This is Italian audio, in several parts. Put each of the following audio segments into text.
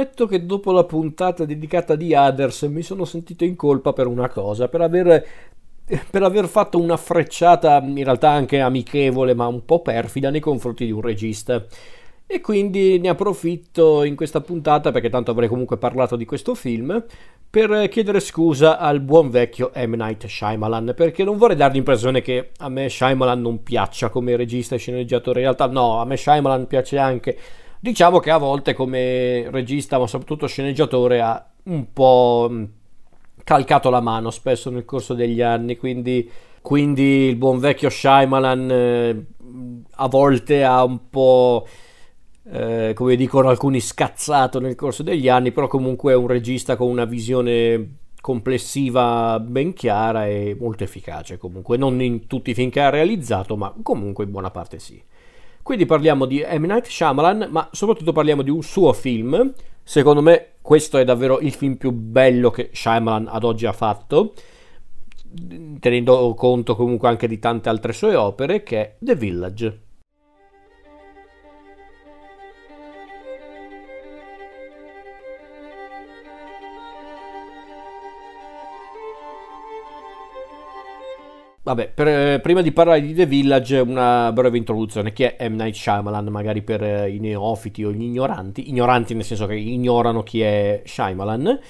Ammetto che dopo la puntata dedicata di Others mi sono sentito in colpa per una cosa, per aver, per aver fatto una frecciata in realtà anche amichevole ma un po' perfida nei confronti di un regista. E quindi ne approfitto in questa puntata, perché tanto avrei comunque parlato di questo film, per chiedere scusa al buon vecchio M. Night Shyamalan, perché non vorrei dare l'impressione che a me Shyamalan non piaccia come regista e sceneggiatore. In realtà no, a me Shyamalan piace anche Diciamo che a volte come regista, ma soprattutto sceneggiatore, ha un po' mm, calcato la mano spesso nel corso degli anni, quindi, quindi il buon vecchio Shyamalan eh, a volte ha un po'... Eh, come dicono alcuni scazzato nel corso degli anni, però comunque è un regista con una visione complessiva ben chiara e molto efficace comunque, non in tutti i film che ha realizzato, ma comunque in buona parte sì. Quindi parliamo di M. Night Shyamalan, ma soprattutto parliamo di un suo film. Secondo me questo è davvero il film più bello che Shyamalan ad oggi ha fatto, tenendo conto comunque anche di tante altre sue opere, che è The Village. Vabbè, per, eh, prima di parlare di The Village, una breve introduzione. Chi è M. Night Shyamalan? Magari per eh, i neofiti o gli ignoranti. Ignoranti nel senso che ignorano chi è Shyamalan.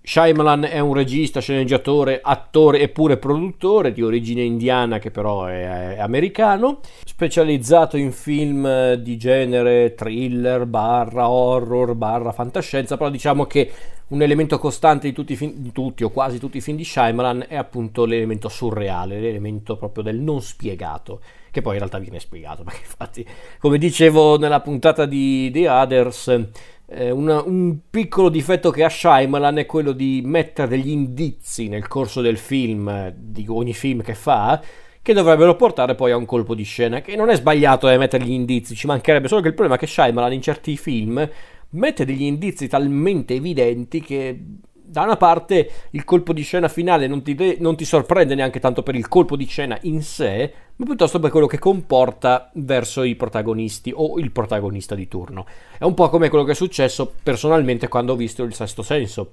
Shyamalan è un regista, sceneggiatore, attore e pure produttore di origine indiana che però è, è americano, specializzato in film di genere thriller, barra horror, barra fantascienza, però diciamo che un elemento costante di tutti, di tutti o quasi tutti i film di Shyamalan è appunto l'elemento surreale, l'elemento proprio del non spiegato, che poi in realtà viene spiegato, perché infatti, come dicevo nella puntata di The Others, eh, una, un piccolo difetto che ha Shyamalan è quello di mettere degli indizi nel corso del film, di ogni film che fa, che dovrebbero portare poi a un colpo di scena, che non è sbagliato eh, mettere gli indizi, ci mancherebbe solo che il problema è che Shyamalan in certi film mette degli indizi talmente evidenti che da una parte il colpo di scena finale non ti, de- non ti, sorprende neanche tanto per il colpo di scena in sé, ma piuttosto per quello che comporta verso i protagonisti o il protagonista di turno. È un po' come quello che è successo personalmente quando ho visto Il Sesto Senso,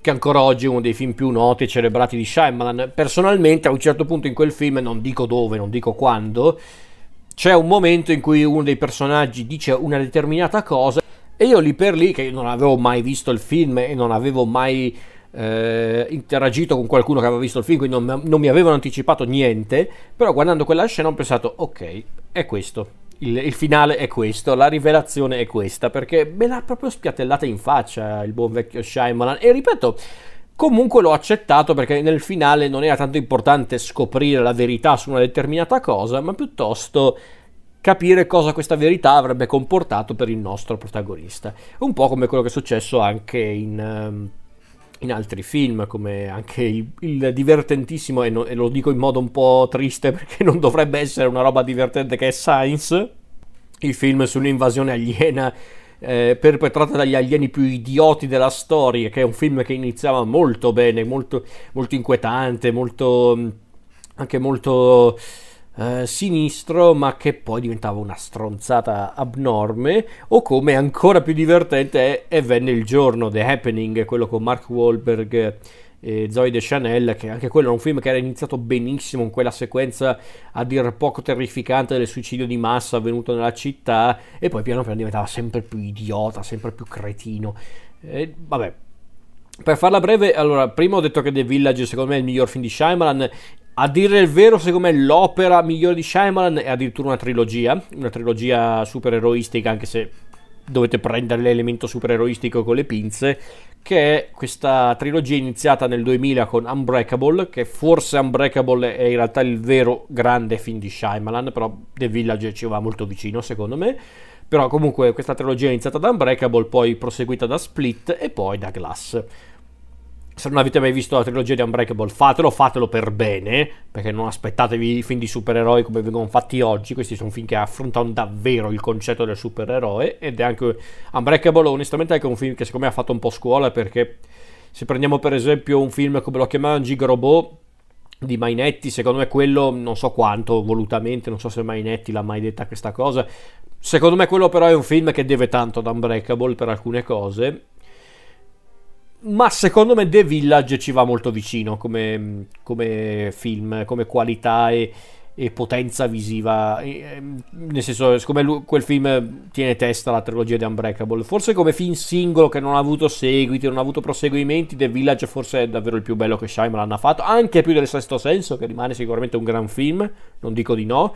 che ancora oggi è uno dei film più noti e celebrati di Shyamalan. Personalmente a un certo punto in quel film, non dico dove, non dico quando, c'è un momento in cui uno dei personaggi dice una determinata cosa e io lì per lì, che non avevo mai visto il film e non avevo mai eh, interagito con qualcuno che aveva visto il film, quindi non, non, mi avevano anticipato niente, però guardando quella scena ho pensato, ok, è questo. Il, il, finale è questo, la rivelazione è questa, perché me l'ha proprio spiattellata in faccia il buon vecchio Shyamalan. E ripeto, comunque l'ho accettato perché nel finale non era tanto importante scoprire la verità su una determinata cosa, ma piuttosto capire cosa questa verità avrebbe comportato per il nostro protagonista. Un po' come quello che è successo anche in, um, in altri film, come anche il, il divertentissimo, e, no, e, lo dico in modo un po' triste perché non dovrebbe essere una roba divertente che è Science, il film sull'invasione aliena. Eh, perpetrata dagli alieni più idioti della storia, che è un film che iniziava molto bene, molto, molto inquietante, molto anche molto eh, sinistro, ma che poi diventava una stronzata abnorme, o come ancora più divertente è E venne il giorno, The Happening, quello con Mark Wahlberg e Zoe de Chanel, che anche quello è un film che era iniziato benissimo in quella sequenza a dir poco terrificante del suicidio di massa avvenuto nella città, e poi piano piano diventava sempre più idiota, sempre più cretino. E, vabbè, per farla breve, allora, prima ho detto che The Village secondo me è il miglior film di Shyamalan a dire il vero, secondo me l'opera migliore di Shyamalan è addirittura una trilogia, una trilogia supereroistica, anche se dovete prendere l'elemento supereroistico con le pinze, che è questa trilogia iniziata nel 2000 con Unbreakable, che forse Unbreakable è in realtà il vero grande film di Shyamalan, però The Village ci va molto vicino secondo me. Però comunque questa trilogia è iniziata da Unbreakable, poi proseguita da Split e poi da Glass se non avete mai visto la trilogia di Unbreakable, fatelo, fatelo per bene, perché non aspettatevi i film di supereroi come vengono fatti oggi, questi sono film che affrontano davvero il concetto del supereroe, ed è anche Unbreakable, onestamente è anche un film che secondo me ha fatto un po' scuola, perché se prendiamo per esempio un film come lo chiamavano Gigrobot, di Mainetti, secondo me quello non so quanto volutamente, non so se Mainetti l'ha mai detta questa cosa, secondo me quello però è un film che deve tanto ad Unbreakable per alcune cose ma secondo me The Village ci va molto vicino come, come film, come qualità e, e potenza visiva. E, ehm, nel senso, siccome quel film tiene testa alla trilogia di Unbreakable, forse come film singolo che non ha avuto seguiti, non ha avuto proseguimenti, The Village forse è davvero il più bello che Shyamalan ha fatto, anche più del Sesto Senso, che rimane sicuramente un gran film, non dico di no.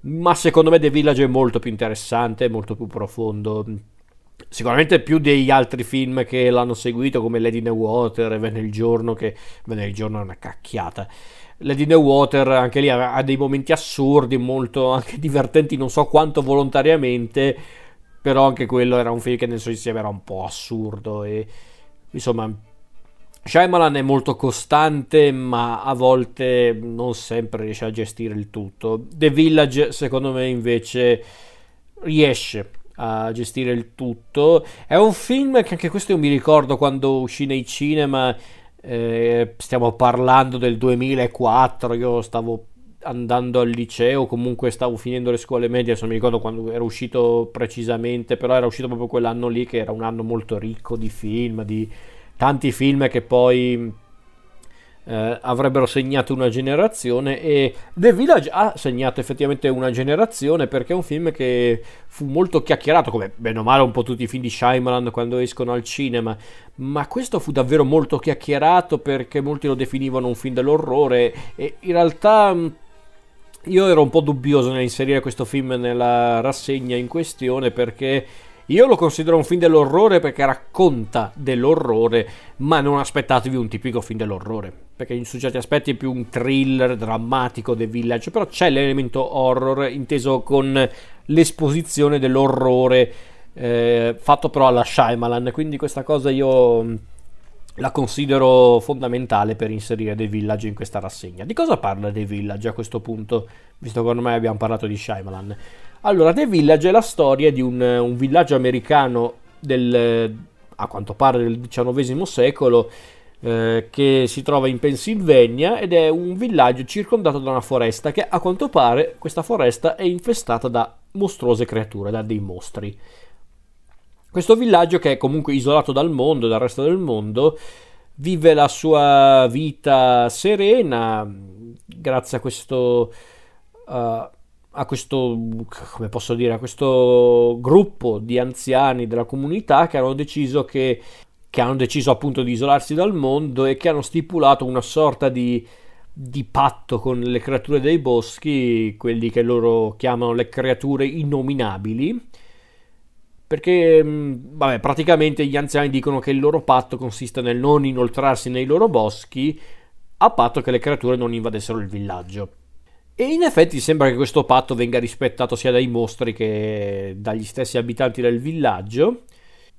Ma secondo me The Village è molto più interessante, molto più profondo sicuramente più degli altri film che l'hanno seguito come Lady in the Water e Venne il giorno che Venne il giorno è una cacchiata. Lady in the Water anche lì ha dei momenti assurdi molto anche divertenti non so quanto volontariamente però anche quello era un film che nel suo insieme era un po' assurdo e insomma Shyamalan è molto costante ma a volte non sempre riesce a gestire il tutto. The Village secondo me invece riesce a gestire il tutto. È un film che anche questo io mi ricordo quando uscì nei cinema, eh, stiamo parlando del 2004, io stavo andando al liceo, comunque stavo finendo le scuole medie, adesso mi ricordo quando era uscito precisamente, però era uscito proprio quell'anno lì che era un anno molto ricco di film, di tanti film che poi eh, avrebbero segnato una generazione e The Village ha segnato effettivamente una generazione perché è un film che fu molto chiacchierato come bene o male un po' tutti i film di Shyamalan quando escono al cinema ma questo fu davvero molto chiacchierato perché molti lo definivano un film dell'orrore e in realtà mm, io ero un po' dubbioso nell'inserire questo film nella rassegna in questione perché io lo considero un film dell'orrore perché racconta dell'orrore, ma non aspettatevi un tipico film dell'orrore, perché su certi aspetti è più un thriller drammatico The Village, però c'è l'elemento horror inteso con l'esposizione dell'orrore eh, fatto però alla Shyamalan, quindi questa cosa io mm, la considero fondamentale per inserire The Village in questa rassegna. Di cosa parla The Village a questo punto, visto che ormai abbiamo parlato di Shyamalan? Allora, The Village è la storia di un, un villaggio americano del, a quanto pare del XIX secolo eh, che si trova in Pennsylvania ed è un villaggio circondato da una foresta che a quanto pare questa foresta è infestata da mostruose creature, da dei mostri. Questo villaggio che è comunque isolato dal mondo, dal resto del mondo, vive la sua vita serena grazie a questo... Uh, a questo, come posso dire, a questo gruppo di anziani della comunità che hanno deciso che, che hanno deciso appunto di isolarsi dal mondo e che hanno stipulato una sorta di, di patto con le creature dei boschi, quelli che loro chiamano le creature innominabili. Perché, vabbè, praticamente gli anziani dicono che il loro patto consiste nel non inoltrarsi nei loro boschi a patto che le creature non invadessero il villaggio. E in effetti sembra che questo patto venga rispettato sia dai mostri che dagli stessi abitanti del villaggio,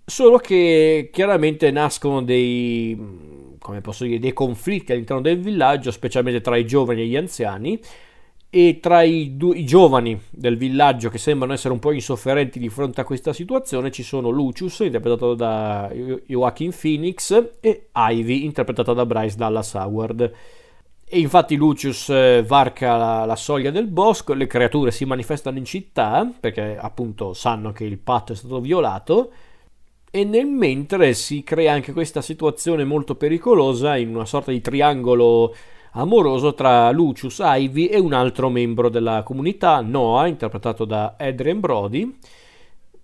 solo che chiaramente nascono dei, come posso dire, dei conflitti all'interno del villaggio, specialmente tra i giovani e gli anziani, e tra i, du- i, giovani del villaggio che sembrano essere un po' insofferenti di fronte a questa situazione ci sono Lucius, interpretato da Joaquin Phoenix, e Ivy, interpretata da Bryce Dallas Howard. E infatti Lucius eh, varca la, la, soglia del bosco, le creature si manifestano in città perché appunto sanno che il patto è stato violato e nel mentre si crea anche questa situazione molto pericolosa in una sorta di triangolo amoroso tra Lucius, Ivy e un altro membro della comunità, Noah, interpretato da Adrian Brody.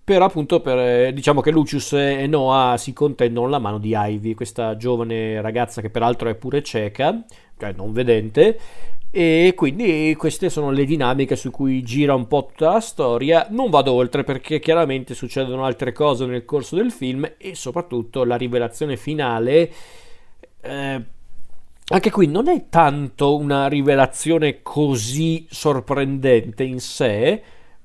Per appunto, per, eh, diciamo che Lucius e Noah si contendono la mano di Ivy, questa giovane ragazza che peraltro è pure cieca cioè non vedente, e quindi queste sono le dinamiche su cui gira un po' tutta la storia. Non vado oltre perché chiaramente succedono altre cose nel corso del film e soprattutto la rivelazione finale. Eh, anche qui non è tanto una rivelazione così sorprendente in sé.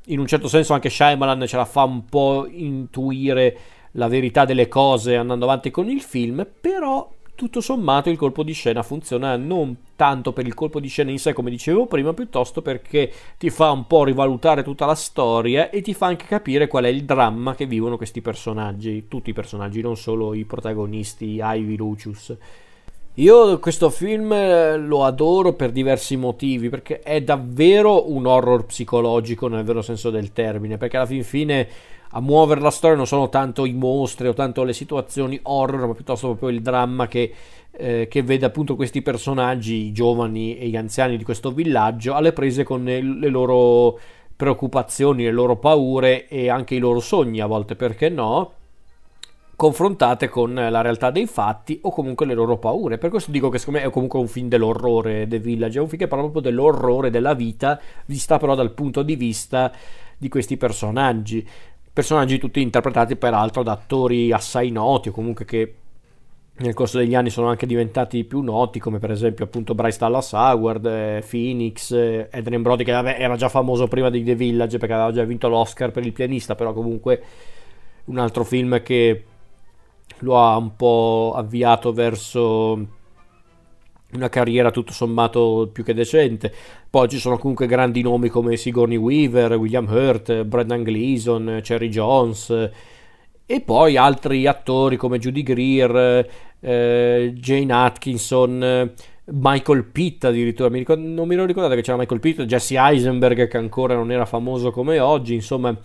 In un certo senso anche Shyamalan ce la fa un po' intuire la verità delle cose andando avanti con il film, però tutto sommato il colpo di scena funziona non tanto per il colpo di scena in sé come dicevo prima piuttosto perché ti fa un po' rivalutare tutta la storia e ti fa anche capire qual è il dramma che vivono questi personaggi tutti i personaggi non solo i protagonisti Ivy Lucius. Io questo film eh, lo adoro per diversi motivi, perché è davvero un horror psicologico nel vero senso del termine, perché alla fin fine a muovere la storia non sono tanto i mostri o tanto le situazioni horror, ma piuttosto proprio il dramma che, eh, che vede appunto questi personaggi, i giovani e gli anziani di questo villaggio, alle prese con le, loro preoccupazioni, le loro paure e anche i loro sogni a volte, perché no? confrontate con la realtà dei fatti o comunque le loro paure. Per questo dico che secondo me è comunque un film dell'orrore The Village, è un film che parla proprio dell'orrore della vita, vista però dal punto di vista di questi personaggi. Personaggi tutti interpretati peraltro da attori assai noti o comunque che nel corso degli anni sono anche diventati più noti, come per esempio appunto Bryce Dallas Howard, eh, Phoenix, eh, Adrian Brody che vabbè, era già famoso prima di The Village perché aveva già vinto l'Oscar per il pianista, però comunque un altro film che lo ha un po' avviato verso una carriera tutto sommato più che decente. Poi ci sono comunque grandi nomi come Sigourney Weaver, William Hurt, Brendan Gleeson, Cherry Jones e poi altri attori come Judy Greer, eh, Jane Atkinson, Michael Pitt addirittura, mi ricordo, non mi ero ricordato che c'era Michael Pitt, Jesse Eisenberg che ancora non era famoso come oggi, insomma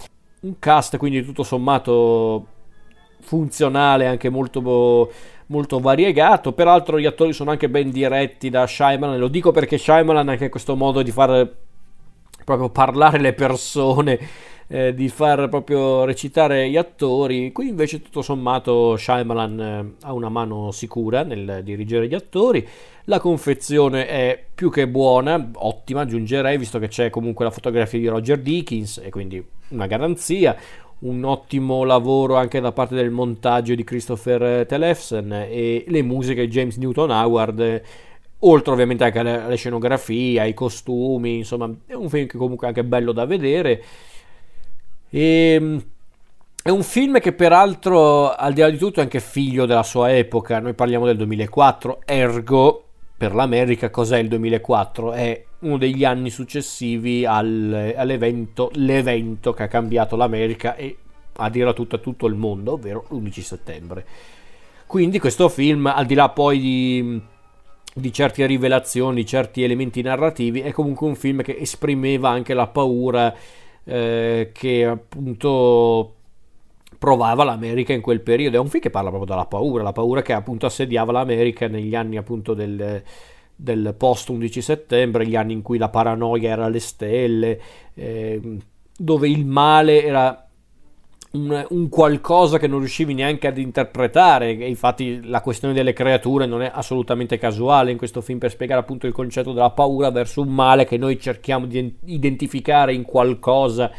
un cast quindi tutto sommato funzionale, anche molto, molto variegato. Peraltro gli attori sono anche ben diretti da Shyamalan, lo dico perché Shyamalan ha anche questo modo di far proprio parlare le persone, eh, di far proprio recitare gli attori. Qui invece tutto sommato Shyamalan eh, ha una mano sicura nel dirigere gli attori. La confezione è più che buona, ottima aggiungerei, visto che c'è comunque la fotografia di Roger Dickens e quindi una garanzia un ottimo lavoro anche da parte del montaggio di Christopher Telefsen e le musiche di James Newton Howard oltre ovviamente anche alle scenografie, ai costumi, insomma è un film che comunque è anche bello da vedere e ehm, è un film che peraltro al di là di tutto è anche figlio della sua epoca, noi parliamo del 2004, ergo per l'America cos'è il 2004? È uno degli anni successivi al, all'evento, l'evento che ha cambiato l'America e a dire a tutto, a tutto il mondo, ovvero l'11 settembre. Quindi questo film, al di là poi di, di certe rivelazioni, certi elementi narrativi, è comunque un film che esprimeva anche la paura eh, che appunto provava l'America in quel periodo. È un film che parla proprio della paura, la paura che appunto assediava l'America negli anni appunto del del post 11 settembre, gli anni in cui la paranoia era alle stelle, eh, dove il male era un, un, qualcosa che non riuscivi neanche ad interpretare. Infatti, la questione delle creature non è assolutamente casuale in questo film per spiegare appunto il concetto della paura verso un male che noi cerchiamo di identificare in qualcosa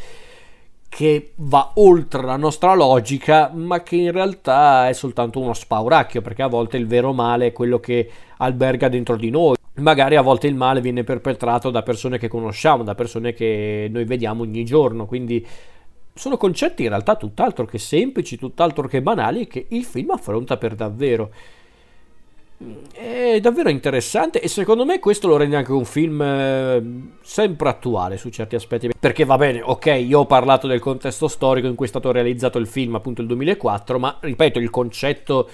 che va oltre la nostra logica, ma che in realtà è soltanto uno spauracchio, perché a volte il vero male è quello che alberga dentro di noi. Magari a volte il male viene perpetrato da persone che conosciamo, da persone che noi vediamo ogni giorno, quindi sono concetti in realtà tutt'altro che semplici, tutt'altro che banali che il film affronta per davvero. È davvero interessante e secondo me questo lo rende anche un film eh, sempre attuale su certi aspetti. Perché va bene, ok, io ho parlato del contesto storico in cui è stato realizzato il film, appunto il 2004, ma ripeto, il concetto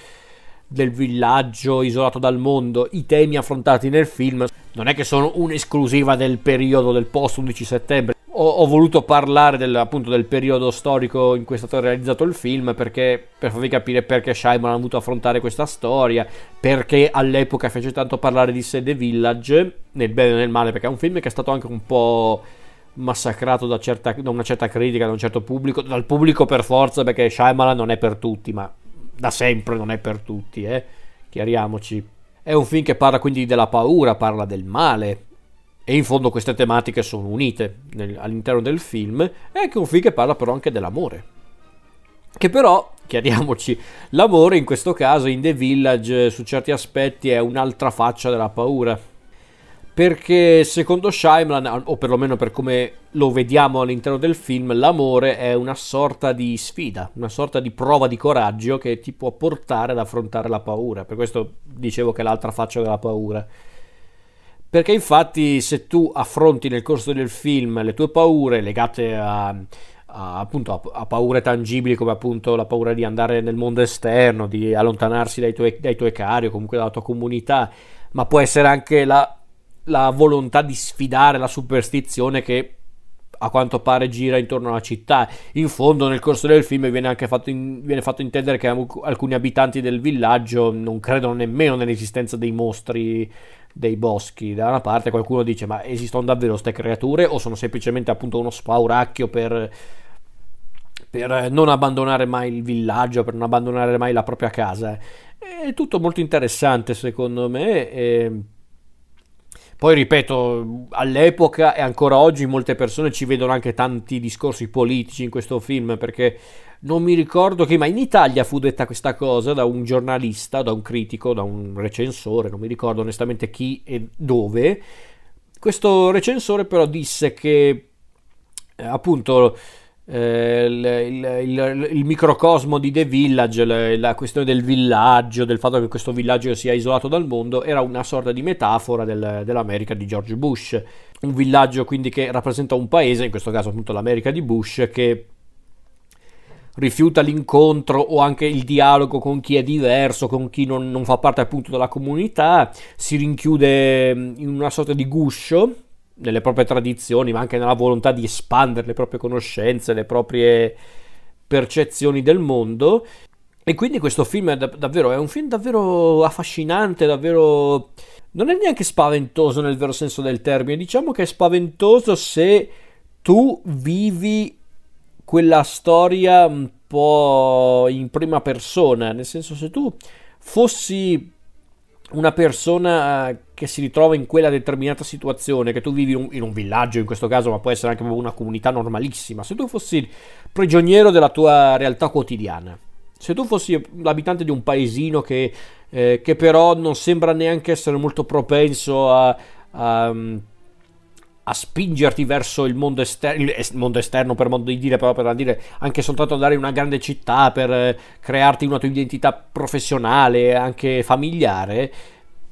del villaggio isolato dal mondo, i temi affrontati nel film non è che sono un'esclusiva del periodo del post 11 settembre. Ho, ho voluto parlare del, appunto del periodo storico in cui è stato realizzato il film perché per farvi capire perché Shyamalan ha voluto affrontare questa storia, perché all'epoca fece tanto parlare di The Village, nel bene e nel male, perché è un film che è stato anche un po' massacrato da, certa, da una certa critica, da un certo pubblico, dal pubblico per forza perché Shyamalan non è per tutti, ma da sempre non è per tutti, eh? chiariamoci. È un film che parla quindi della paura, parla del male, e in fondo queste tematiche sono unite nel, all'interno del film. È anche un film che parla però anche dell'amore. Che però, chiariamoci, l'amore in questo caso in The Village su certi aspetti è un'altra faccia della paura perché secondo Shyamalan, o perlomeno per come lo vediamo all'interno del film, l'amore è una sorta di sfida, una sorta di prova di coraggio che ti può portare ad affrontare la paura. Per questo dicevo che è l'altra faccia della paura. Perché infatti se tu affronti nel corso del film le tue paure legate a, a, appunto, a, a, paure tangibili come appunto la paura di andare nel mondo esterno, di allontanarsi dai tuoi, dai tuoi cari o comunque dalla tua comunità, ma può essere anche la, la volontà di sfidare la superstizione che a quanto pare gira intorno alla città. In fondo, nel corso del film viene anche fatto, in, viene fatto intendere che alcuni abitanti del villaggio non credono nemmeno nell'esistenza dei mostri dei boschi. Da una parte qualcuno dice: Ma esistono davvero queste creature o sono semplicemente appunto uno spauracchio per, per non abbandonare mai il villaggio, per non abbandonare mai la propria casa? È tutto molto interessante secondo me. E poi ripeto, all'epoca e ancora oggi molte persone ci vedono anche tanti discorsi politici in questo film perché non mi ricordo che, ma in Italia fu detta questa cosa da un giornalista, da un critico, da un recensore, non mi ricordo onestamente chi e dove. Questo recensore però disse che appunto eh, il, il, il, microcosmo di The Village, la, la, questione del villaggio, del fatto che questo villaggio sia isolato dal mondo, era una sorta di metafora del, dell'America di George Bush. Un villaggio quindi che rappresenta un paese, in questo caso appunto l'America di Bush, che rifiuta l'incontro o anche il dialogo con chi è diverso, con chi non, non fa parte appunto della comunità, si rinchiude in una sorta di guscio nelle proprie tradizioni, ma anche nella volontà di espandere le proprie conoscenze, le proprie percezioni del mondo. E quindi questo film è dav- davvero è un film davvero affascinante, davvero non è neanche spaventoso nel vero senso del termine, diciamo che è spaventoso se tu vivi quella storia un po' in prima persona, nel senso se tu fossi una persona che si ritrova in quella determinata situazione, che tu vivi in un, in un, villaggio in questo caso, ma può essere anche una comunità normalissima, se tu fossi prigioniero della tua realtà quotidiana, se tu fossi l'abitante di un paesino che, eh, che però non sembra neanche essere molto propenso a, a a spingerti verso il mondo, esterno, il mondo esterno per modo di dire, però per dire anche soltanto andare in una grande città per eh, crearti una tua identità professionale, anche familiare.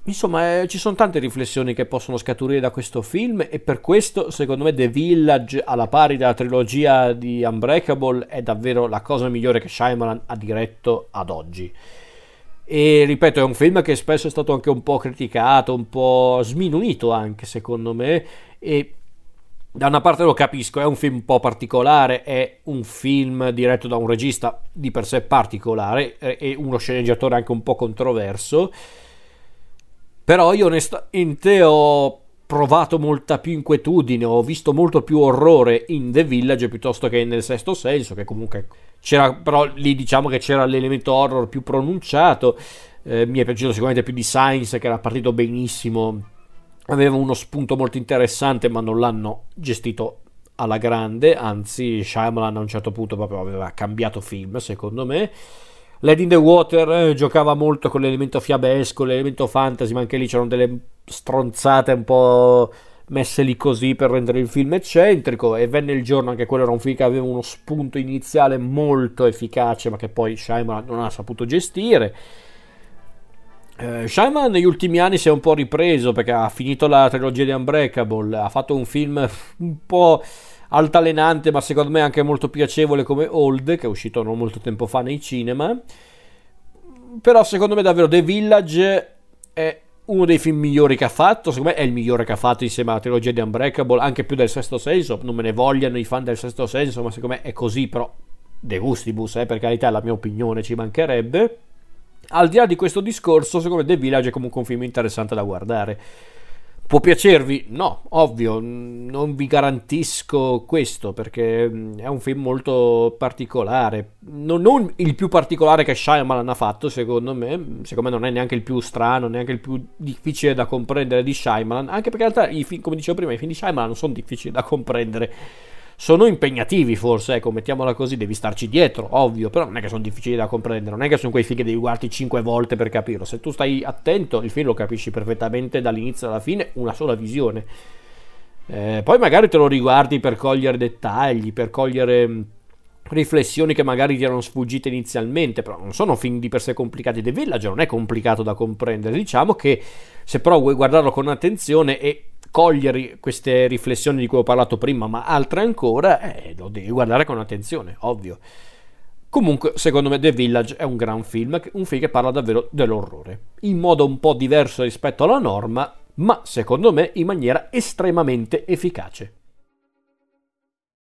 Insomma, eh, ci sono tante riflessioni che possono scaturire da questo film e per questo, secondo me, The Village, alla pari della trilogia di Unbreakable, è davvero la cosa migliore che Shyamalan ha diretto ad oggi. E ripeto, è un film che spesso è stato anche un po' criticato, un po' sminuito anche, secondo me, e da una parte lo capisco, è un film un po' particolare, è un film diretto da un regista di per sé particolare e uno sceneggiatore anche un po' controverso. Però io onestamente ho provato molta più inquietudine, ho visto molto più orrore in The Village piuttosto che nel sesto senso, che comunque c'era, però lì diciamo che c'era l'elemento horror più pronunciato. Eh, mi è piaciuto sicuramente più di Science che era partito benissimo aveva uno spunto molto interessante ma non l'hanno gestito alla grande, anzi Shyamalan a un certo punto proprio aveva cambiato film secondo me. Lady in the Water eh, giocava molto con l'elemento fiabesco, l'elemento fantasy, ma anche lì c'erano delle stronzate un po' messe lì così per rendere il film eccentrico e venne il giorno anche quello era un film che aveva uno spunto iniziale molto efficace ma che poi Shyamalan non ha saputo gestire. Eh, Shyamalan negli ultimi anni si è un po' ripreso perché ha finito la trilogia di Unbreakable, ha fatto un film un po' altalenante ma secondo me anche molto piacevole come Old che è uscito non molto tempo fa nei cinema. Però secondo me davvero The Village è uno dei film migliori che ha fatto, secondo me è il migliore che ha fatto insieme alla trilogia di Unbreakable, anche più del sesto senso, non me ne vogliano i fan del sesto senso, ma secondo me è così, però de gustibus, eh, per carità la mia opinione, ci mancherebbe al di là di questo discorso, secondo me The Village è comunque un film interessante da guardare. Può piacervi? No, ovvio, non vi garantisco questo perché mm, è un film molto particolare. Non, non, il più particolare che Shyamalan ha fatto, secondo me. Secondo me non è neanche il più strano, neanche il più difficile da comprendere di Shyamalan. Anche perché in realtà, film, come dicevo prima, i film di Shyamalan non sono difficili da comprendere sono impegnativi forse, ecco, mettiamola così, devi starci dietro, ovvio, però non è che sono difficili da comprendere, non è che sono quei film che devi guardarti 5 volte per capirlo, se tu stai attento il film lo capisci perfettamente dall'inizio alla fine, una sola visione. Eh, poi magari te lo riguardi per cogliere dettagli, per cogliere mm, riflessioni che magari ti erano sfuggite inizialmente, però non sono film di per sé complicati. The Village non è complicato da comprendere. Diciamo che se però vuoi guardarlo con attenzione e cogliere queste riflessioni di cui ho parlato prima, ma altre ancora, eh, lo devi guardare con attenzione, ovvio. Comunque, secondo me, The Village è un gran film, un film che parla davvero dell'orrore, in modo un po' diverso rispetto alla norma, ma secondo me in maniera estremamente efficace.